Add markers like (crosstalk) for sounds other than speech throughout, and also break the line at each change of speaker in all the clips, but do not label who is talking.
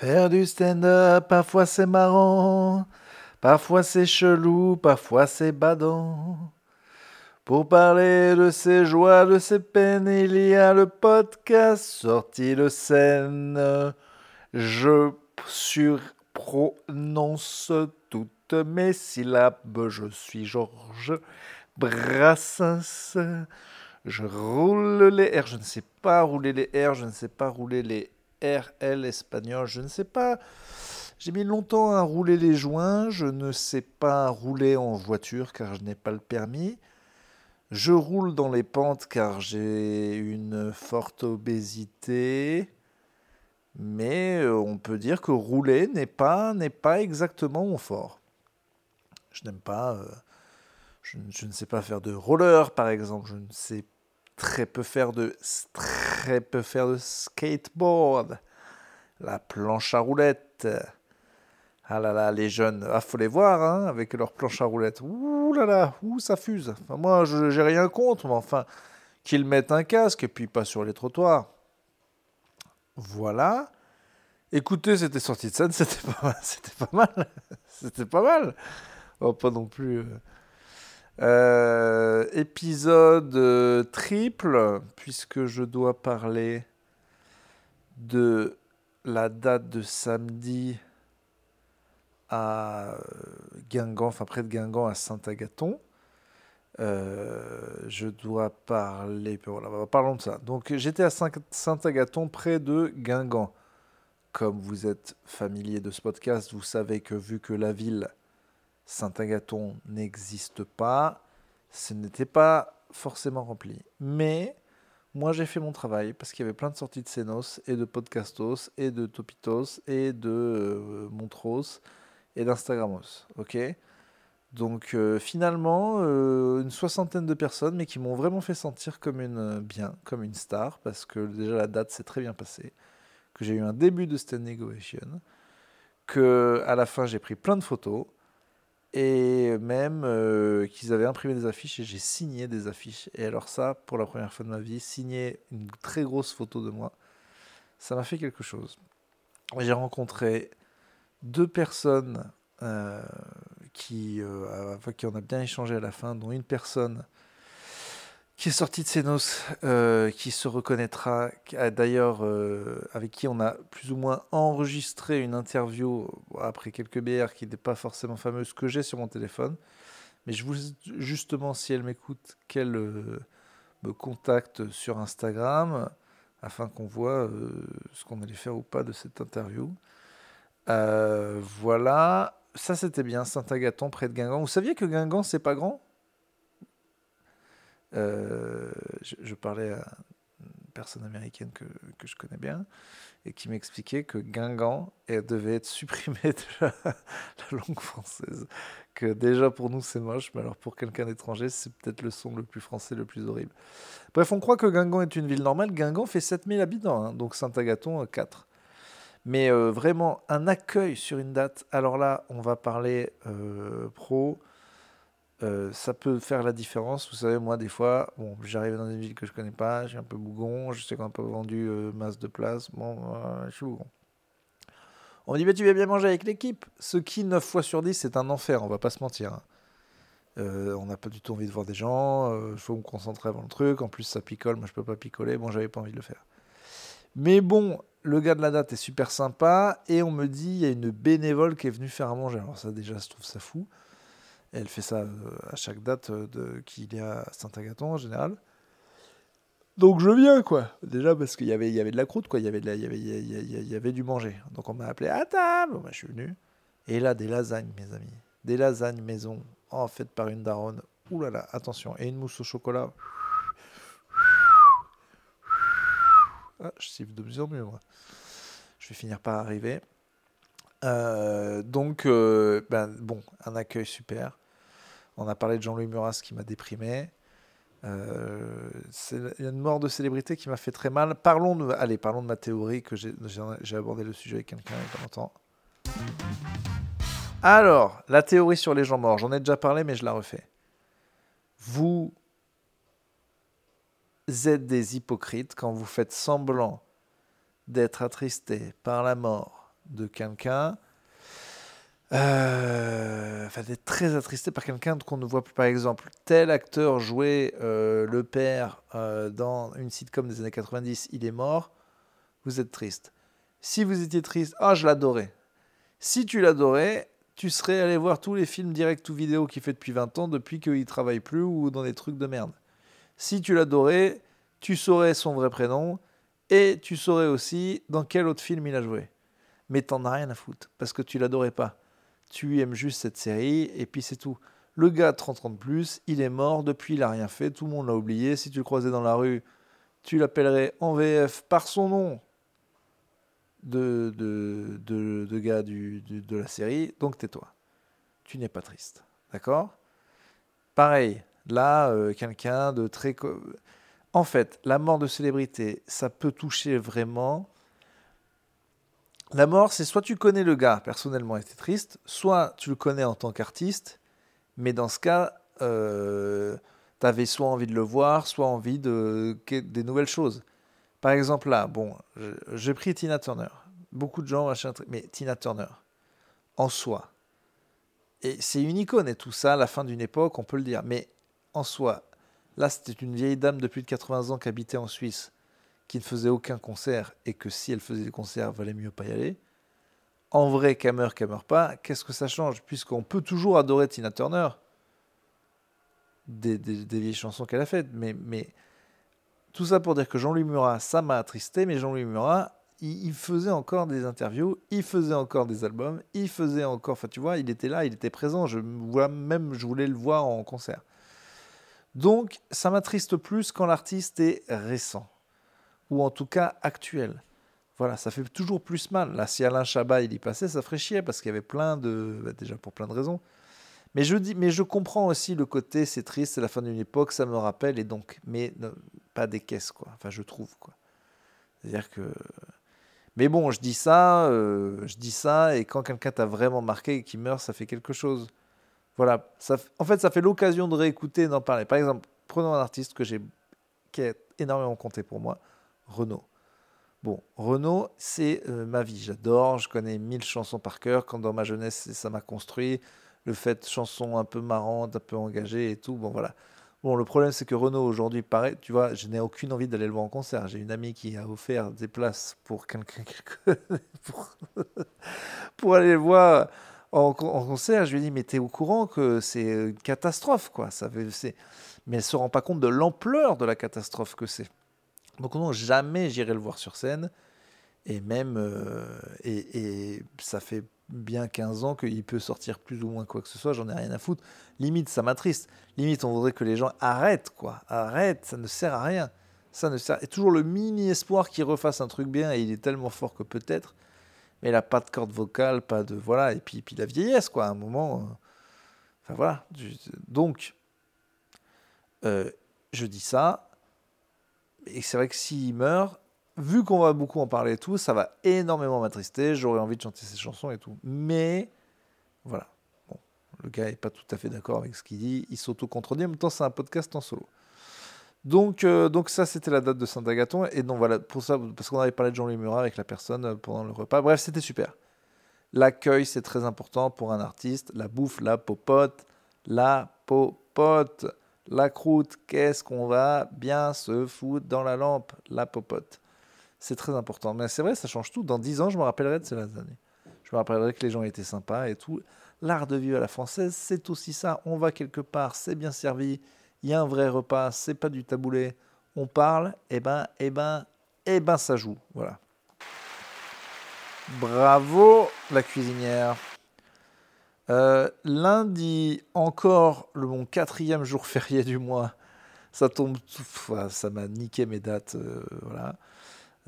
Faire du stand-up, parfois c'est marrant, parfois c'est chelou, parfois c'est badant. Pour parler de ses joies, de ses peines, il y a le podcast sorti de scène. Je surprononce toutes mes syllabes. Je suis Georges Brassens. Je roule les R. Je ne sais pas rouler les R. Je ne sais pas rouler les RL espagnol. Je ne sais pas. J'ai mis longtemps à rouler les joints. Je ne sais pas rouler en voiture car je n'ai pas le permis. Je roule dans les pentes car j'ai une forte obésité. Mais euh, on peut dire que rouler n'est pas, n'est pas exactement mon fort. Je n'aime pas. Euh, je, je, ne sais pas faire de roller, par exemple. Je ne sais très peu faire de skateboard. La planche à roulettes. Ah là là, les jeunes, ah, faut les voir hein, avec leur planche à roulettes. Ouh là là, ouh, ça fuse. Moi, je n'ai rien contre, mais enfin, qu'ils mettent un casque et puis pas sur les trottoirs. Voilà. Écoutez, c'était sorti de scène, c'était pas, (laughs) c'était pas mal. c'était pas mal. Oh, pas non plus. Euh, euh, épisode euh, triple, puisque je dois parler de la date de samedi à Guingamp, enfin près de Guingamp à Saint-Agathon. Euh, je dois parler. Voilà, parlons de ça. Donc j'étais à Saint-Agathon, près de Guingamp. Comme vous êtes familier de ce podcast, vous savez que vu que la ville Saint-Agathon n'existe pas. Ce n'était pas forcément rempli. Mais moi, j'ai fait mon travail parce qu'il y avait plein de sorties de Senos et de Podcastos et de Topitos et de euh, Montros et d'Instagramos. Ok? Donc, euh, finalement, euh, une soixantaine de personnes, mais qui m'ont vraiment fait sentir comme une bien, comme une star parce que déjà la date s'est très bien passée. Que j'ai eu un début de stand negotiation. Que à la fin, j'ai pris plein de photos et même euh, qu'ils avaient imprimé des affiches et j'ai signé des affiches. Et alors ça, pour la première fois de ma vie, signer une très grosse photo de moi, ça m'a fait quelque chose. J'ai rencontré deux personnes euh, qui, euh, qui on a bien échangé à la fin, dont une personne qui est sorti de Senos, euh, qui se reconnaîtra, d'ailleurs euh, avec qui on a plus ou moins enregistré une interview après quelques BR qui n'est pas forcément fameuse que j'ai sur mon téléphone. Mais je voulais justement, si elle m'écoute, qu'elle euh, me contacte sur Instagram afin qu'on voit ce qu'on allait faire ou pas de cette interview. voilà, ça c'était bien, Saint-Agathon près de Guingamp. Vous saviez que Guingamp c'est pas grand? Euh, je, parlais à une personne américaine que, que je connais bien et qui m'expliquait que Guingamp devait être supprimé (laughs) de la, langue française. Que déjà pour nous c'est moche, mais alors pour quelqu'un d'étranger c'est peut-être le son le plus français, le plus horrible. Bref, on croit que Guingamp est une ville normale. Guingamp fait 7000 habitants, hein, donc Saint-Agathon 4. Mais euh, vraiment un accueil sur une date. Alors là, on va parler euh, pro. Euh, ça peut faire la différence. Vous savez, moi, des fois, bon, j'arrive dans une ville que je connais pas, j'ai un peu bougon, je sais qu'on n'a pas vendu euh, masse de place, bon, euh, je suis bougon. On me dit, mais tu viens bien manger avec l'équipe. Ce qui, 9 fois sur 10, c'est un enfer, on va pas se mentir. Hein. on n'a pas du tout envie de voir des gens, il faut me concentrer avant le truc, en plus ça picole, moi je peux pas picoler, bon, j'avais pas envie de le faire. Mais bon, le gars de la date est super sympa, et on me dit, il y a une bénévole qui est venue faire à manger. Alors ça, déjà, je trouve ça fou elle fait ça euh, à chaque date euh, de, qu'il y a à Saint-Agathon en général. Donc je viens, quoi. Déjà parce qu'il y avait, il y avait de la croûte, quoi. Il y avait, de il, y avait, il, y avait, du manger. Donc on m'a appelé à table. Bah, je suis venu. Et là, des lasagnes, mes amis. Des lasagnes maison, en faites par une daronne. Ouh là là, attention. Et une mousse au chocolat. Ah, je siffle de plus en mieux, moi. Je vais finir par arriver. Euh, donc, ben, bon, un accueil super. On a parlé de Jean-Louis Muras qui m'a déprimé. Euh, a une mort de célébrité qui m'a fait très mal. Parlons de, allez, parlons de ma théorie que j'ai abordé le sujet avec quelqu'un il y a longtemps. Alors, la théorie sur les gens morts, j'en ai déjà parlé, mais je la refais. Vous êtes des hypocrites quand vous faites semblant d'être attristé par la mort de quelqu'un. Euh, enfin, d'être très attristé par quelqu'un qu'on ne voit plus. Par exemple, tel acteur jouait euh, le père euh, dans une sitcom des années 90, il est mort, vous êtes triste. Si vous étiez triste, ah, je l'adorais. Si tu l'adorais, tu serais allé voir tous les films direct ou vidéo qu'il fait depuis 20 ans, depuis qu'il travaille plus ou dans des trucs de merde. Si tu l'adorais, tu saurais son vrai prénom et tu saurais aussi dans quel autre film il a joué. Mais t'en as rien à foutre parce que tu l'adorais pas tu aimes juste cette série, et puis c'est tout. Le gars 30 ans de plus, il est mort, depuis il a rien fait, tout le monde l'a oublié. Si tu le croisais dans la rue, tu l'appellerais en VF par son nom de, de, de, gars de la série, donc tais-toi. Tu n'es pas triste. D'accord? Pareil, là, euh, quelqu'un de très... En fait, la mort de célébrité, ça peut toucher vraiment la mort, c'est soit tu connais le gars personnellement et es triste, soit tu le connais en tant qu'artiste, mais dans ce cas, euh, tu avais soit envie de le voir, soit envie de, des nouvelles choses. Par exemple, là, bon, j'ai pris Tina Turner. Beaucoup de gens, mais Tina Turner, en soi. Et c'est une icône et tout ça, la fin d'une époque, on peut le dire. Mais en soi, là, c'était une vieille dame de plus de 80 ans qui habitait en Suisse qui ne faisait aucun concert et que si elle faisait des concerts, valait mieux pas y aller. En vrai, qu'elle meurt, qu'elle meurt pas, qu'est-ce que ça change? Puisqu'on peut toujours adorer Tina Turner, des, vieilles chansons qu'elle a faites. Mais, tout ça pour dire que Jean-Louis Murat, ça m'a attristé, mais Jean-Louis Murat, il, faisait encore des interviews, il faisait encore des albums, il faisait encore. Enfin, tu vois, il était là, il était présent. Je vois même, je voulais le voir en concert. Donc, ça m'attriste plus quand l'artiste est récent ou en tout cas actuel. Voilà, ça fait toujours plus mal. Là, si Alain Chabat il y passait, ça ferait chier parce qu'il y avait plein de, bah, déjà pour plein de raisons. Mais je dis, mais je comprends aussi le côté, c'est triste, c'est la fin d'une époque, ça me rappelle et donc, mais pas des caisses quoi. Enfin, je trouve quoi. C'est-à-dire que, mais bon, je dis ça, euh, je dis ça et quand quelqu'un t'a vraiment marqué et qui meurt, ça fait quelque chose. Voilà, ça, en fait, ça fait l'occasion de réécouter et d'en parler. Par exemple, prenons un artiste que j'ai, qui a énormément compté pour moi, Renault. Bon, Renault, c'est euh, ma vie. J'adore, je connais mille chansons par cœur. Quand dans ma jeunesse, ça m'a construit. Le fait chansons un peu marrantes, un peu engagées et tout. Bon, voilà. Bon, le problème, c'est que Renault, aujourd'hui, paraît, tu vois, je n'ai aucune envie d'aller le voir en concert. J'ai une amie qui a offert des places pour quelqu'un pour, (laughs) pour aller le voir en, concert. Je lui ai dit, mais t'es au courant que c'est une catastrophe, quoi. Ça mais elle se rend pas compte de l'ampleur de la catastrophe que c'est. Donc non, jamais j'irai le voir sur scène. Et même, euh, et, ça fait bien 15 ans qu'il peut sortir plus ou moins quoi que ce soit, j'en ai rien à foutre. Limite, ça m'attriste. Limite, on voudrait que les gens arrêtent, quoi. Arrêtent, ça ne sert à rien. Ça ne sert... Et toujours le mini espoir qu'il refasse un truc bien, et il est tellement fort que peut-être, mais n'a pas de corde vocale, pas de... Voilà, et puis, puis la vieillesse, quoi, à un moment... Euh, enfin voilà. Donc, euh, je dis ça, et c'est vrai que s'il meurt, vu qu'on va beaucoup en parler et tout, ça va énormément m'attrister. J'aurais envie de chanter ses chansons et tout. Mais voilà. Bon, le gars n'est pas tout à fait d'accord avec ce qu'il dit. Il s'auto-contredit. En même temps, c'est un podcast en solo. Donc, euh, donc ça, c'était la date de Saint-Agathon. Et donc voilà, pour ça, parce qu'on avait parlé de Jean-Louis Murat avec la personne euh, pendant le repas. Bref, c'était super. L'accueil, c'est très important pour un artiste. La bouffe, la popote. La popote. La croûte, qu'est-ce qu'on va bien se foutre dans la lampe? La popote. C'est très important. Mais c'est vrai, ça change tout. Dans dix ans, je me rappellerai de ces années. Je me rappellerai que les gens étaient sympas et tout. L'art de vivre à la française, c'est aussi ça. On va quelque part, c'est bien servi. Il y a un vrai repas, c'est pas du taboulé. On parle, et eh ben, et eh ben, et eh ben, ça joue. Voilà. Bravo, la cuisinière. Euh, lundi, encore le, mon quatrième jour férié du mois. Ça tombe, ça m'a niqué mes dates. Euh, voilà.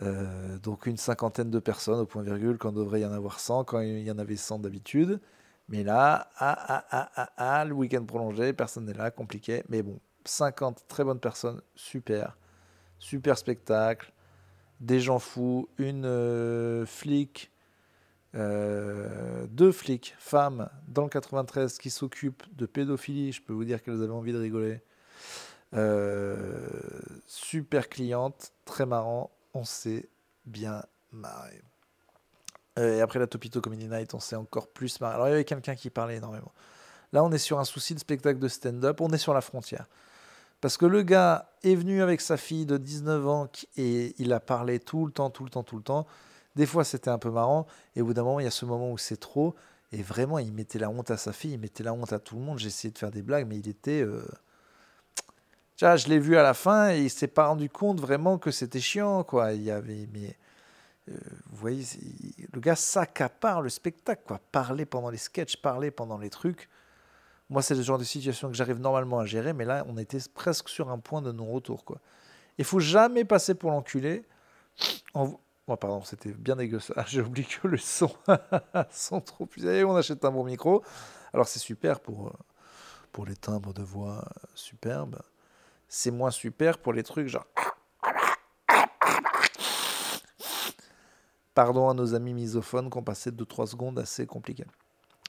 Euh, donc une cinquantaine de personnes au point virgule, quand devrait y en avoir 100, quand il y en avait 100 d'habitude. Mais là, ah, ah, ah, ah, le week-end prolongé, personne n'est là, compliqué. Mais bon, 50 très bonnes personnes, super. Super spectacle. Des gens fous, une flic euh, deux flics, femmes, dans le 93, qui s'occupent de pédophilie. Je peux vous dire qu'elles avaient envie de rigoler. Euh, super cliente, très marrant. On s'est bien marré. Euh, et après la Topito Comedy Night, on s'est encore plus marré. Alors il y avait quelqu'un qui parlait énormément. Là, on est sur un souci de spectacle de stand-up, on est sur la frontière. Parce que le gars est venu avec sa fille de 19 ans et il a parlé tout le temps, tout le temps, tout le temps. Des fois, c'était un peu marrant. Et au bout d'un moment, il y a ce moment où c'est trop. Et vraiment, il mettait la honte à sa fille, il mettait la honte à tout le monde. Essayé de faire des blagues, mais il était. Euh... Tiens, je l'ai vu à la fin et il s'est pas rendu compte vraiment que c'était chiant, quoi. Il y avait. Mais. Euh, vous voyez, le gars s'accapare le spectacle, quoi. Parler pendant les sketchs, parler pendant les trucs. Moi, c'est le genre de situation que j'arrive normalement à gérer, mais là, on était presque sur un point de non-retour. quoi. Il faut jamais passer pour l'enculé. En... Oh, pardon, c'était bien dégueu ça. J'ai oublié que le son (laughs) sont trop plus. on achète un bon micro. Alors, c'est super pour, euh, pour les timbres de voix superbes. C'est moins super pour les trucs genre. Pardon à nos amis misophones qui ont passé 2-3 secondes assez compliquées.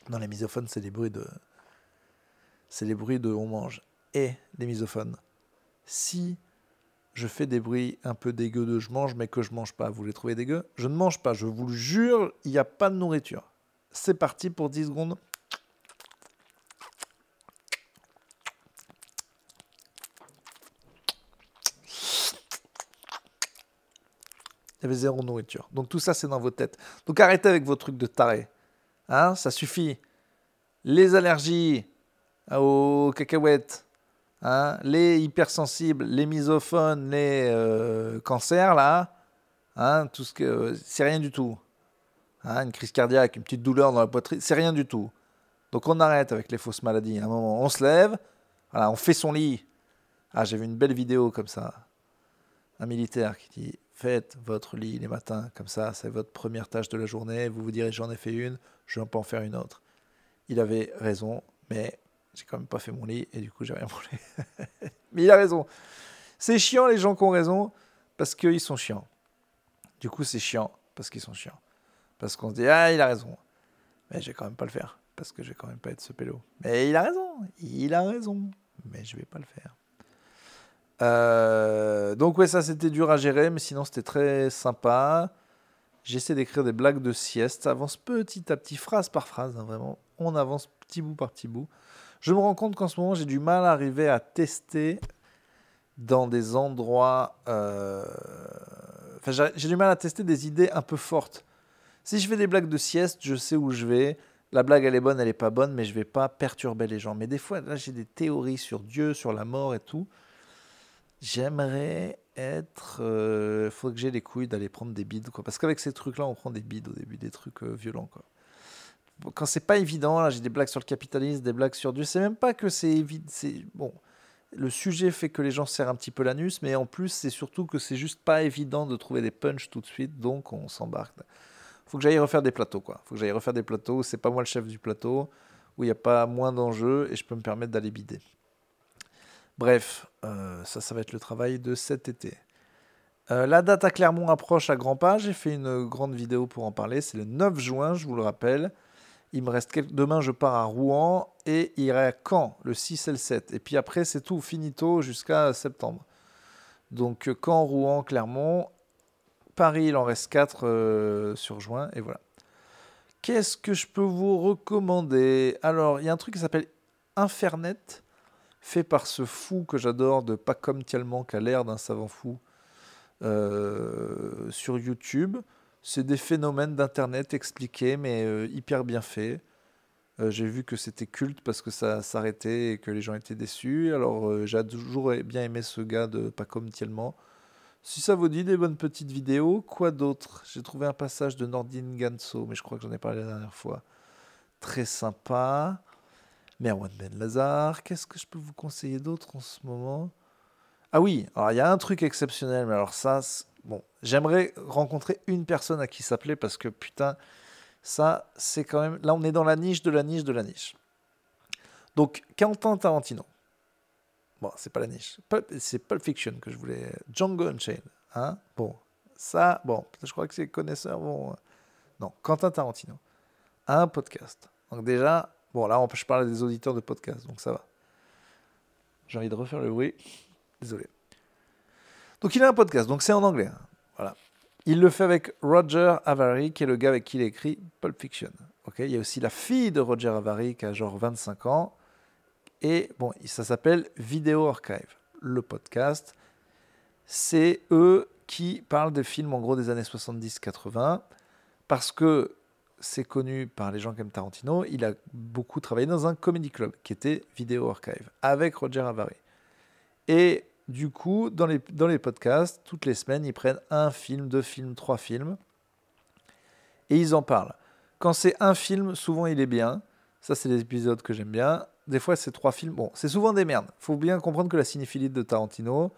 Non, les misophones, c'est des bruits de c'est les bruits de on mange et les misophones. Si je fais des bruits un peu dégueux de je mange mais que je mange pas, vous les trouvez dégueux? Je ne mange pas, je vous le jure, il n'y a pas de nourriture. C'est parti pour 10 secondes. Il y avait zéro nourriture. Donc tout ça, c'est dans vos têtes. Donc arrêtez avec vos trucs de taré. Hein, ça suffit. Les allergies, aux cacahuètes, hein, les hypersensibles, les misophones, les euh, cancers, là, hein, tout ce que c'est rien du tout. Hein, une crise cardiaque, une petite douleur dans la poitrine, c'est rien du tout. Donc on arrête avec les fausses maladies. À un moment, on se lève, on fait son lit. Ah, j'ai vu une belle vidéo comme ça. Un militaire qui dit Faites votre lit les matins, comme ça, c'est votre première tâche de la journée. Vous vous direz J'en ai fait une, je vais pas en faire une autre. Il avait raison, mais j'ai quand même pas fait mon lit et du coup j'ai rien (laughs) mangé. Mais il a raison. C'est chiant les gens qui ont raison parce qu'ils sont chiants. Du coup c'est chiant parce qu'ils sont chiants. Parce qu'on se dit ah il a raison. Mais je vais quand même pas le faire parce que je vais quand même pas être ce pélo. Mais il a raison, il a raison. Mais je vais pas le faire. Euh, donc ouais ça c'était dur à gérer mais sinon c'était très sympa. J'essaie d'écrire des blagues de sieste. Ça avance petit à petit, phrase par phrase, hein, vraiment. On avance petit bout par petit bout. Je me rends compte qu'en ce moment, j'ai du mal à arriver à tester dans des endroits. Euh, enfin, j'ai du mal à tester des idées un peu fortes. Si je fais des blagues de sieste, je sais où je vais. La blague, elle est bonne, elle n'est pas bonne, mais je vais pas perturber les gens. Mais des fois, là, j'ai des théories sur Dieu, sur la mort et tout. J'aimerais être. Il euh, faut que j'ai les couilles d'aller prendre des bides, quoi. Parce qu'avec ces trucs-là, on prend des bides au début, des trucs euh, violents, quoi quand c'est pas évident, là j'ai des blagues sur le capitalisme, des blagues sur Dieu, c'est même pas que c'est évident, bon. Le sujet fait que les gens serrent un petit peu l'anus, mais en plus c'est surtout que c'est juste pas évident de trouver des punchs tout de suite, donc on s'embarque. Faut que j'aille refaire des plateaux, quoi. Faut que j'aille refaire des plateaux. C'est pas moi le chef du plateau, où il n'y a pas moins d'enjeux et je peux me permettre d'aller bider. Bref, euh, ça, ça va être le travail de cet été. Euh, la date à Clermont approche à grands pas. J'ai fait une grande vidéo pour en parler. C'est le 9 juin, je vous le rappelle. Il me reste quelques... Demain, je pars à Rouen et irai à Caen le 6 et le 7. Et puis après, c'est tout finito jusqu'à septembre. Donc Caen, Rouen, Clermont. Paris, il en reste 4 euh, sur juin. Et voilà. Qu'est-ce que je peux vous recommander? Alors, il y a un truc qui s'appelle Infernet, fait par ce fou que j'adore de Pas comme tellement qu'à l'air d'un savant fou euh, sur YouTube. C'est des phénomènes d'Internet expliqués, mais euh, hyper bien faits. Euh, j'ai vu que c'était culte parce que ça s'arrêtait et que les gens étaient déçus. Alors euh, j'ai toujours bien aimé ce gars de Pas comme. Si ça vous dit des bonnes petites vidéos, quoi d'autre? J'ai trouvé un passage de Nordine Ganso, mais je crois que j'en ai parlé la dernière fois. Très sympa. Merwan Ben Lazare, qu'est-ce que je peux vous conseiller d'autre en ce moment? Ah oui, alors il y a un truc exceptionnel, mais alors ça, Bon, j'aimerais rencontrer une personne à qui s'appeler parce que putain, ça, c'est quand même. Là, on est dans la niche de la niche de la niche. Donc, Quentin Tarantino. Bon, c'est pas la niche. C'est Pulp Fiction que je voulais. Django Unchained. Hein bon, ça, bon, je crois que ces connaisseurs vont. Non, Quentin Tarantino. Un podcast. Donc, déjà, bon, là, je parle des auditeurs de podcast, donc ça va. J'ai envie de refaire le bruit. Désolé. Donc il a un podcast, donc c'est en anglais. Hein. Voilà. Il le fait avec Roger Avary, qui est le gars avec qui il écrit Pulp Fiction. Il y a aussi la fille de Roger Avary, qui a genre 25 ans. Et bon, ça s'appelle Video Archive, le podcast. C'est eux qui parlent des films en gros des années 70-80, parce que c'est connu par les gens comme Tarantino, il a beaucoup travaillé dans un comedy club qui était Video Archive, avec Roger Avary. Et du coup, dans les, dans les podcasts, toutes les semaines, ils prennent un film, deux films, trois films, et ils en parlent. Quand c'est un film, souvent il est bien. Ça, c'est les épisodes que j'aime bien. Des fois, c'est trois films. Bon, c'est souvent des merdes. faut bien comprendre que la cinéphilie de Tarantino,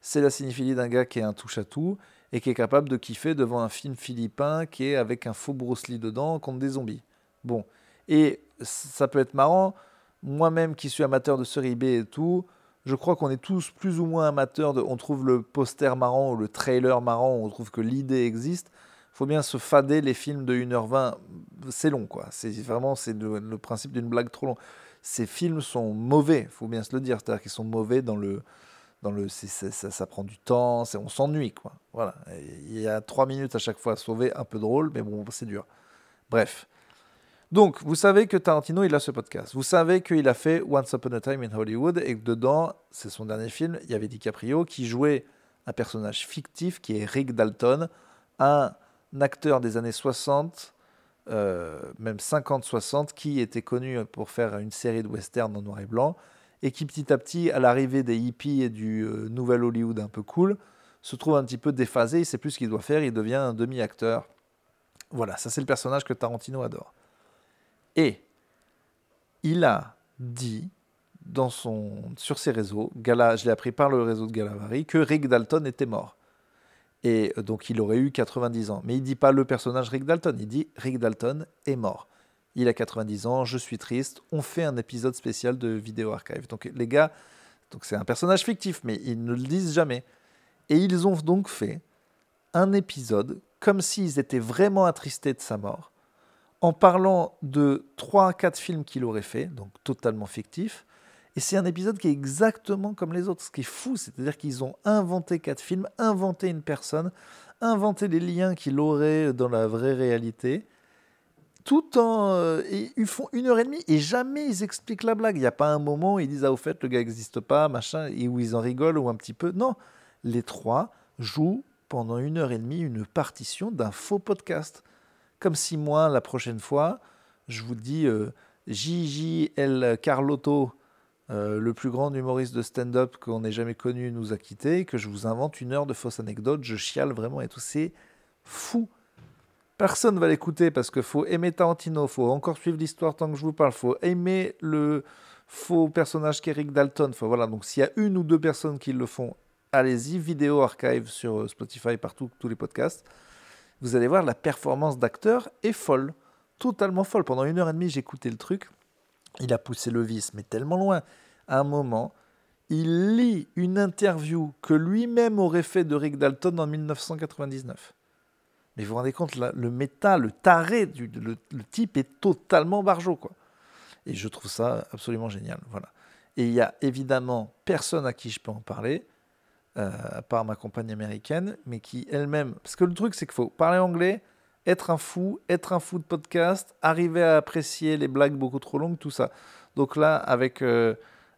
c'est la cinéphilie d'un gars qui est un touche-à-tout et qui est capable de kiffer devant un film philippin qui est avec un faux Bruce dedans contre des zombies. Bon. Et ça peut être marrant. Moi-même qui suis amateur de série B et tout, je crois qu'on est tous plus ou moins amateurs de. On trouve le poster marrant ou le trailer marrant, on trouve que l'idée existe. faut bien se fader les films de 1h20. C'est long, quoi. C'est vraiment c'est le, principe d'une blague trop longue. Ces films sont mauvais, faut bien se le dire. C'est-à-dire qu'ils sont mauvais dans le. Dans le ça, ça, prend du temps, on s'ennuie, quoi. Voilà. Il y a trois minutes à chaque fois à sauver, un peu drôle, mais bon, c'est dur. Bref. Donc, vous savez que Tarantino, il a ce podcast. Vous savez qu'il a fait Once Upon a Time in Hollywood et que dedans, c'est son dernier film, il y avait DiCaprio qui jouait un personnage fictif qui est Rick Dalton, un acteur des années 60, euh, même 50-60, qui était connu pour faire une série de westerns en noir et blanc et qui petit à petit, à l'arrivée des hippies et du euh, nouvel Hollywood un peu cool, se trouve un petit peu déphasé, il sait plus ce qu'il doit faire, il devient un demi-acteur. Voilà, ça c'est le personnage que Tarantino adore. Et il a dit dans son, sur ses réseaux, Gala, je l'ai appris par le réseau de Galavari, que Rick Dalton était mort. Et euh, donc il aurait eu 90 ans. Mais il dit pas le personnage Rick Dalton, il dit Rick Dalton est mort. Il a 90 ans, je suis triste, on fait un épisode spécial de Vidéo Archive. Donc les gars, donc c'est un personnage fictif, mais ils ne le disent jamais. Et ils ont donc fait un épisode comme s'ils étaient vraiment attristés de sa mort en parlant de 3 4 films qu'il aurait fait, donc totalement fictifs. Et c'est un épisode qui est exactement comme les autres, ce qui est fou, c'est-à-dire qu'ils ont inventé quatre films, inventé une personne, inventé les liens qu'il aurait dans la vraie réalité, tout en... Euh, ils font une heure et demie et jamais ils expliquent la blague. Il n'y a pas un moment où ils disent, ah au fait, le gars n'existe pas, machin, et où ils en rigolent ou un petit peu. Non, les trois jouent pendant une heure et demie une partition d'un faux podcast. Comme si moi, la prochaine fois, je vous dis euh, J.J.L. Carlotto, euh, le plus grand humoriste de stand-up qu'on ait jamais connu, nous a quittés, que je vous invente une heure de fausses anecdotes, je chiale vraiment et tout. C'est fou. Personne ne va l'écouter parce qu'il faut aimer Tarantino, faut encore suivre l'histoire tant que je vous parle, faut aimer le faux personnage qu'Eric Dalton. Voilà, donc s'il y a une ou deux personnes qui le font, allez-y, vidéo archive sur euh, Spotify, partout, tous les podcasts vous allez voir, la performance d'acteur est folle, totalement folle. Pendant une heure et demie, j'écoutais le truc. Il a poussé le vice, mais tellement loin. À un moment, il lit une interview que lui-même aurait fait de Rick Dalton en 1999. Mais vous vous rendez compte, le méta, le taré, du, le, type est totalement barjot, quoi. Et je trouve ça absolument génial. Voilà. Et il y a évidemment personne à qui je peux en parler. Euh, à part ma compagne américaine, mais qui elle-même. Parce que le truc, c'est qu'il faut parler anglais, être un fou, être un fou de podcast, arriver à apprécier les blagues beaucoup trop longues, tout ça. Donc là, avec, euh,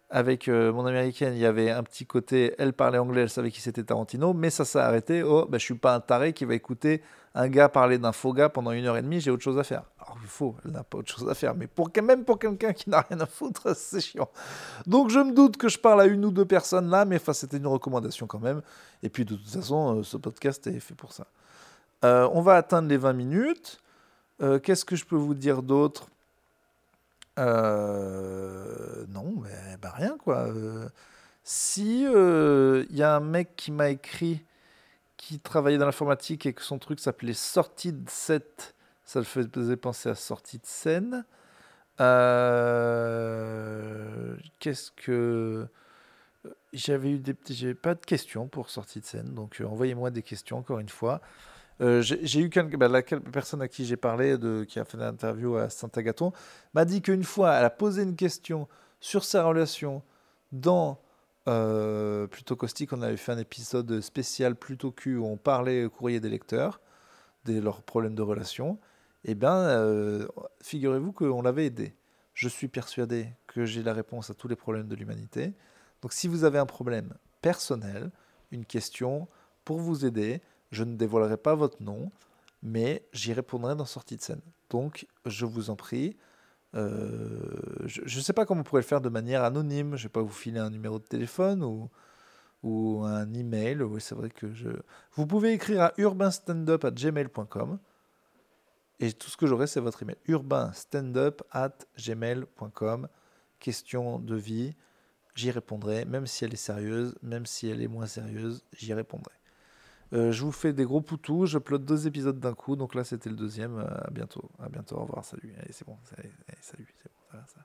avec euh, mon américaine, il y avait un petit côté, elle parlait anglais, elle savait qui c'était Tarantino, mais ça s'est arrêté. Oh, ben, je suis pas un taré qui va écouter un gars parler d'un faux gars pendant une heure et demie, j'ai autre chose à faire. Alors il faut, elle n'a pas autre chose à faire, mais pour, même pour quelqu'un qui n'a rien à foutre, (laughs) c'est chiant. Donc je me doute que je parle à une ou deux personnes là, mais c'était une recommandation quand même. Et puis de toute façon, euh, ce podcast est fait pour ça. Euh, on va atteindre les 20 minutes. Euh, qu'est-ce que je peux vous dire d'autre? Non, mais bah, rien quoi. si il y a un mec qui m'a écrit travaillait dans l'informatique et que son truc s'appelait sortie de set. Ça le faisait penser à sortie de scène. Euh, qu'est-ce que. J'avais eu des J'avais pas de questions pour sortie de scène, donc euh, envoyez-moi des questions encore une fois. Euh, j'ai eu quelques, bah, la personne à qui j'ai parlé, de, qui a fait l'interview à Saint-Agathon, m'a dit qu'une fois, elle a posé une question sur sa relation dans euh, Plutôt Caustique, on avait fait un épisode spécial Plutôt Q où on parlait courrier des lecteurs, de leurs problèmes de relation. Eh bien, euh, figurez-vous qu'on l'avait aidé. Je suis persuadé que j'ai la réponse à tous les problèmes de l'humanité. Donc si vous avez un problème personnel, une question, pour vous aider, je ne dévoilerai pas votre nom, mais j'y répondrai dans sortie de scène. Donc, je vous en prie, je ne sais pas comment on pourrait le faire de manière anonyme. Je ne vais pas vous filer un numéro de téléphone ou, un email. Oui, c'est vrai que. Vous pouvez écrire à urbanstandup@gmail.com et tout ce que j'aurai, c'est votre email. urbanstandup@gmail.com. Question de vie, j'y répondrai, même si elle est sérieuse, même si elle est moins sérieuse, j'y répondrai. Euh, je vous fais des gros poutous. Je upload deux épisodes d'un coup. Donc là, c'était le deuxième. Euh, à bientôt. À bientôt. Au revoir. Salut. Allez, c'est bon. Allez, salut. C'est bon. Ça va, ça.